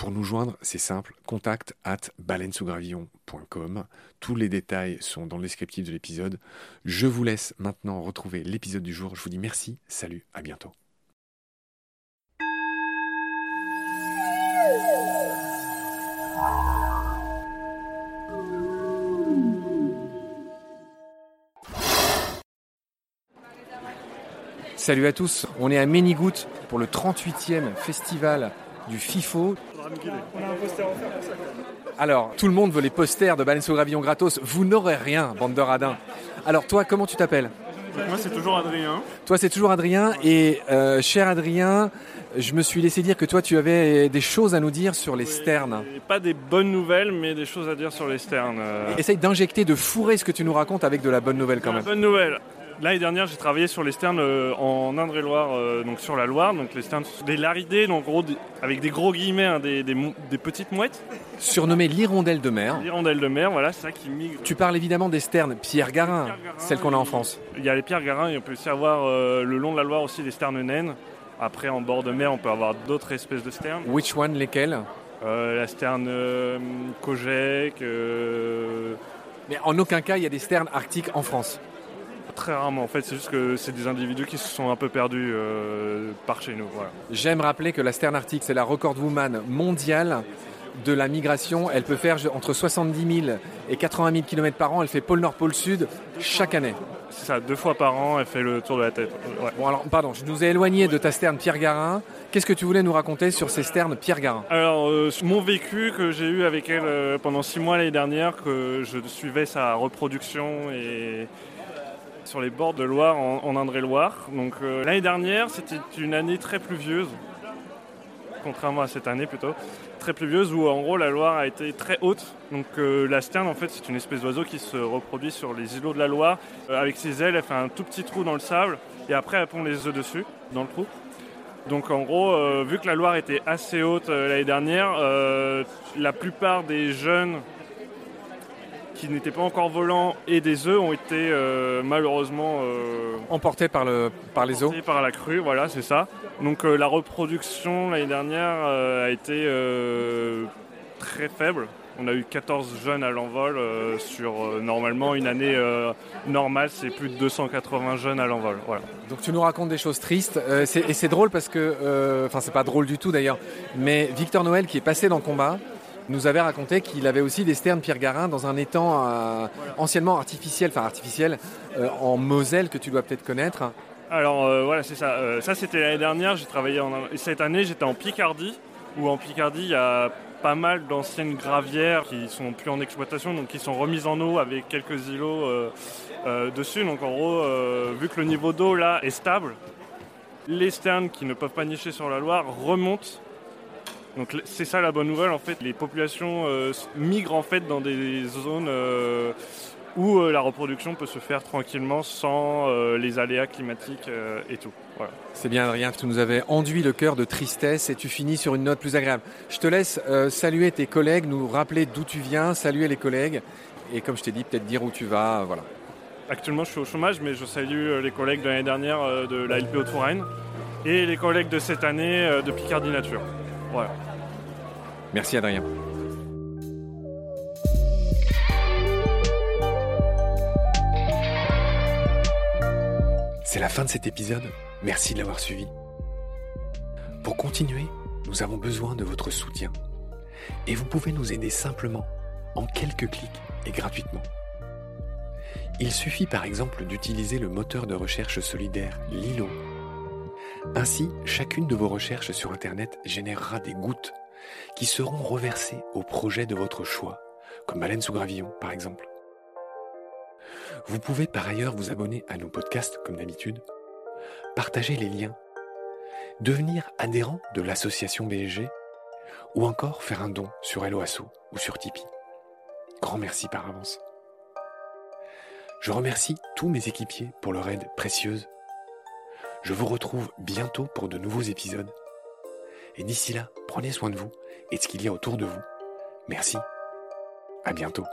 Pour nous joindre, c'est simple, contact at baleinesougravillon.com. Tous les détails sont dans le descriptif de l'épisode. Je vous laisse maintenant retrouver l'épisode du jour. Je vous dis merci, salut, à bientôt. Salut à tous, on est à Ménigout pour le 38e festival du FIFO. Alors, tout le monde veut les posters de Baleine Gravillon gratos. Vous n'aurez rien, bande de radins. Alors, toi, comment tu t'appelles? Moi, c'est toujours Adrien. Toi, c'est toujours Adrien. Et euh, cher Adrien, je me suis laissé dire que toi, tu avais des choses à nous dire sur les sternes. Pas des bonnes nouvelles, mais des choses à dire sur les sternes. Essaye d'injecter, de fourrer ce que tu nous racontes avec de la bonne nouvelle quand La même. bonne nouvelle. L'année dernière, j'ai travaillé sur les sternes euh, en Indre-et-Loire, euh, donc sur la Loire. Donc les sternes, des laridés, donc gros, avec des gros guillemets, hein, des, des mou- des petites mouettes, Surnommé l'hirondelle de mer. hirondelles de mer, voilà, c'est ça qui migrent. Tu parles évidemment des sternes Pierre Garin, Pierre Garin, celles qu'on a en France. Il y a les pierres garins et on peut aussi avoir euh, le long de la Loire aussi des sternes naines. Après, en bord de mer, on peut avoir d'autres espèces de sternes. Which one, lesquelles? Euh, la sterne euh, Kojek, Mais en aucun cas, il y a des sternes arctiques en France. Très rarement, en fait, c'est juste que c'est des individus qui se sont un peu perdus euh, par chez nous. Voilà. J'aime rappeler que la sterne arctique, c'est la record woman mondiale de la migration. Elle peut faire entre 70 000 et 80 000 km par an. Elle fait pôle nord, pôle sud chaque année. C'est ça, deux fois par an, elle fait le tour de la tête. Ouais. Bon, alors, pardon, je nous ai éloigné de ta sterne Pierre Garin. Qu'est-ce que tu voulais nous raconter sur ces sternes Pierre Garin? Alors, euh, mon vécu que j'ai eu avec elle euh, pendant six mois l'année dernière, que je suivais sa reproduction et sur les bords de Loire en, en Indre-et-Loire. Donc euh, l'année dernière, c'était une année très pluvieuse, contrairement à cette année plutôt, très pluvieuse où en gros la Loire a été très haute. Donc euh, la sterne en fait c'est une espèce d'oiseau qui se reproduit sur les îlots de la Loire. Euh, avec ses ailes, elle fait un tout petit trou dans le sable et après elle pond les œufs dessus, dans le trou. Donc en gros, euh, vu que la Loire était assez haute l'année dernière, la plupart des jeunes qui n'étaient pas encore volants et des œufs ont été euh, malheureusement euh, Emporté par, le, par les eaux portés par la crue, voilà, c'est ça. Donc euh, la reproduction l'année dernière a été très faible. On a eu 14 jeunes à l'envol euh, sur euh, normalement une année euh, normale, c'est plus de 280 jeunes à l'envol. Voilà. Donc tu nous racontes des choses tristes et c'est drôle parce que, enfin c'est pas drôle du tout d'ailleurs, mais Victor Noël qui est passé dans le combat nous avait raconté qu'il avait aussi des sternes Pierre Garin dans un étang euh, anciennement artificiel, enfin artificiel, euh, en Moselle que tu dois peut-être connaître. Alors euh, voilà, c'est ça. Ça c'était l'année dernière, j'ai travaillé en... et cette année j'étais en Picardie. où en Picardie, il y a pas mal d'anciennes gravières qui sont plus en exploitation, donc qui sont remises en eau avec quelques îlots dessus. Donc en gros, vu que le niveau d'eau là est stable, les sternes qui ne peuvent pas nicher sur la Loire remontent. Donc c'est ça la bonne nouvelle en fait. Les populations migrent en fait dans des zones où euh, la reproduction peut se faire tranquillement sans euh, les aléas climatiques euh, et tout. C'est bien Adrien, tu nous avais enduit le cœur de tristesse et tu finis sur une note plus agréable. Je te laisse saluer tes collègues, nous rappeler d'où tu viens, saluer les collègues et comme je t'ai dit, peut-être dire où tu vas. voilà. Actuellement je suis au chômage mais je salue les collègues de l'année dernière de la LPO Touraine et les collègues de cette année de Picardie Nature. Voilà. Merci Adrien. C'est la fin de cet épisode. Merci de l'avoir suivi. Pour continuer, nous avons besoin de votre soutien. Et vous pouvez nous aider simplement, en quelques clics et gratuitement. Il suffit par exemple d'utiliser le moteur de recherche solidaire Lilo. Ainsi, chacune de vos recherches sur Internet générera des gouttes qui seront reversées au projet de votre choix, comme Baleine sous gravillon par exemple. Vous pouvez par ailleurs vous abonner à nos podcasts comme d'habitude, partager les liens, devenir adhérent de l'association BSG ou encore faire un don sur Helloasso ou sur Tipeee. Grand merci par avance. Je remercie tous mes équipiers pour leur aide précieuse. Je vous retrouve bientôt pour de nouveaux épisodes. Et d'ici là, prenez soin de vous et de ce qu'il y a autour de vous. Merci. À bientôt.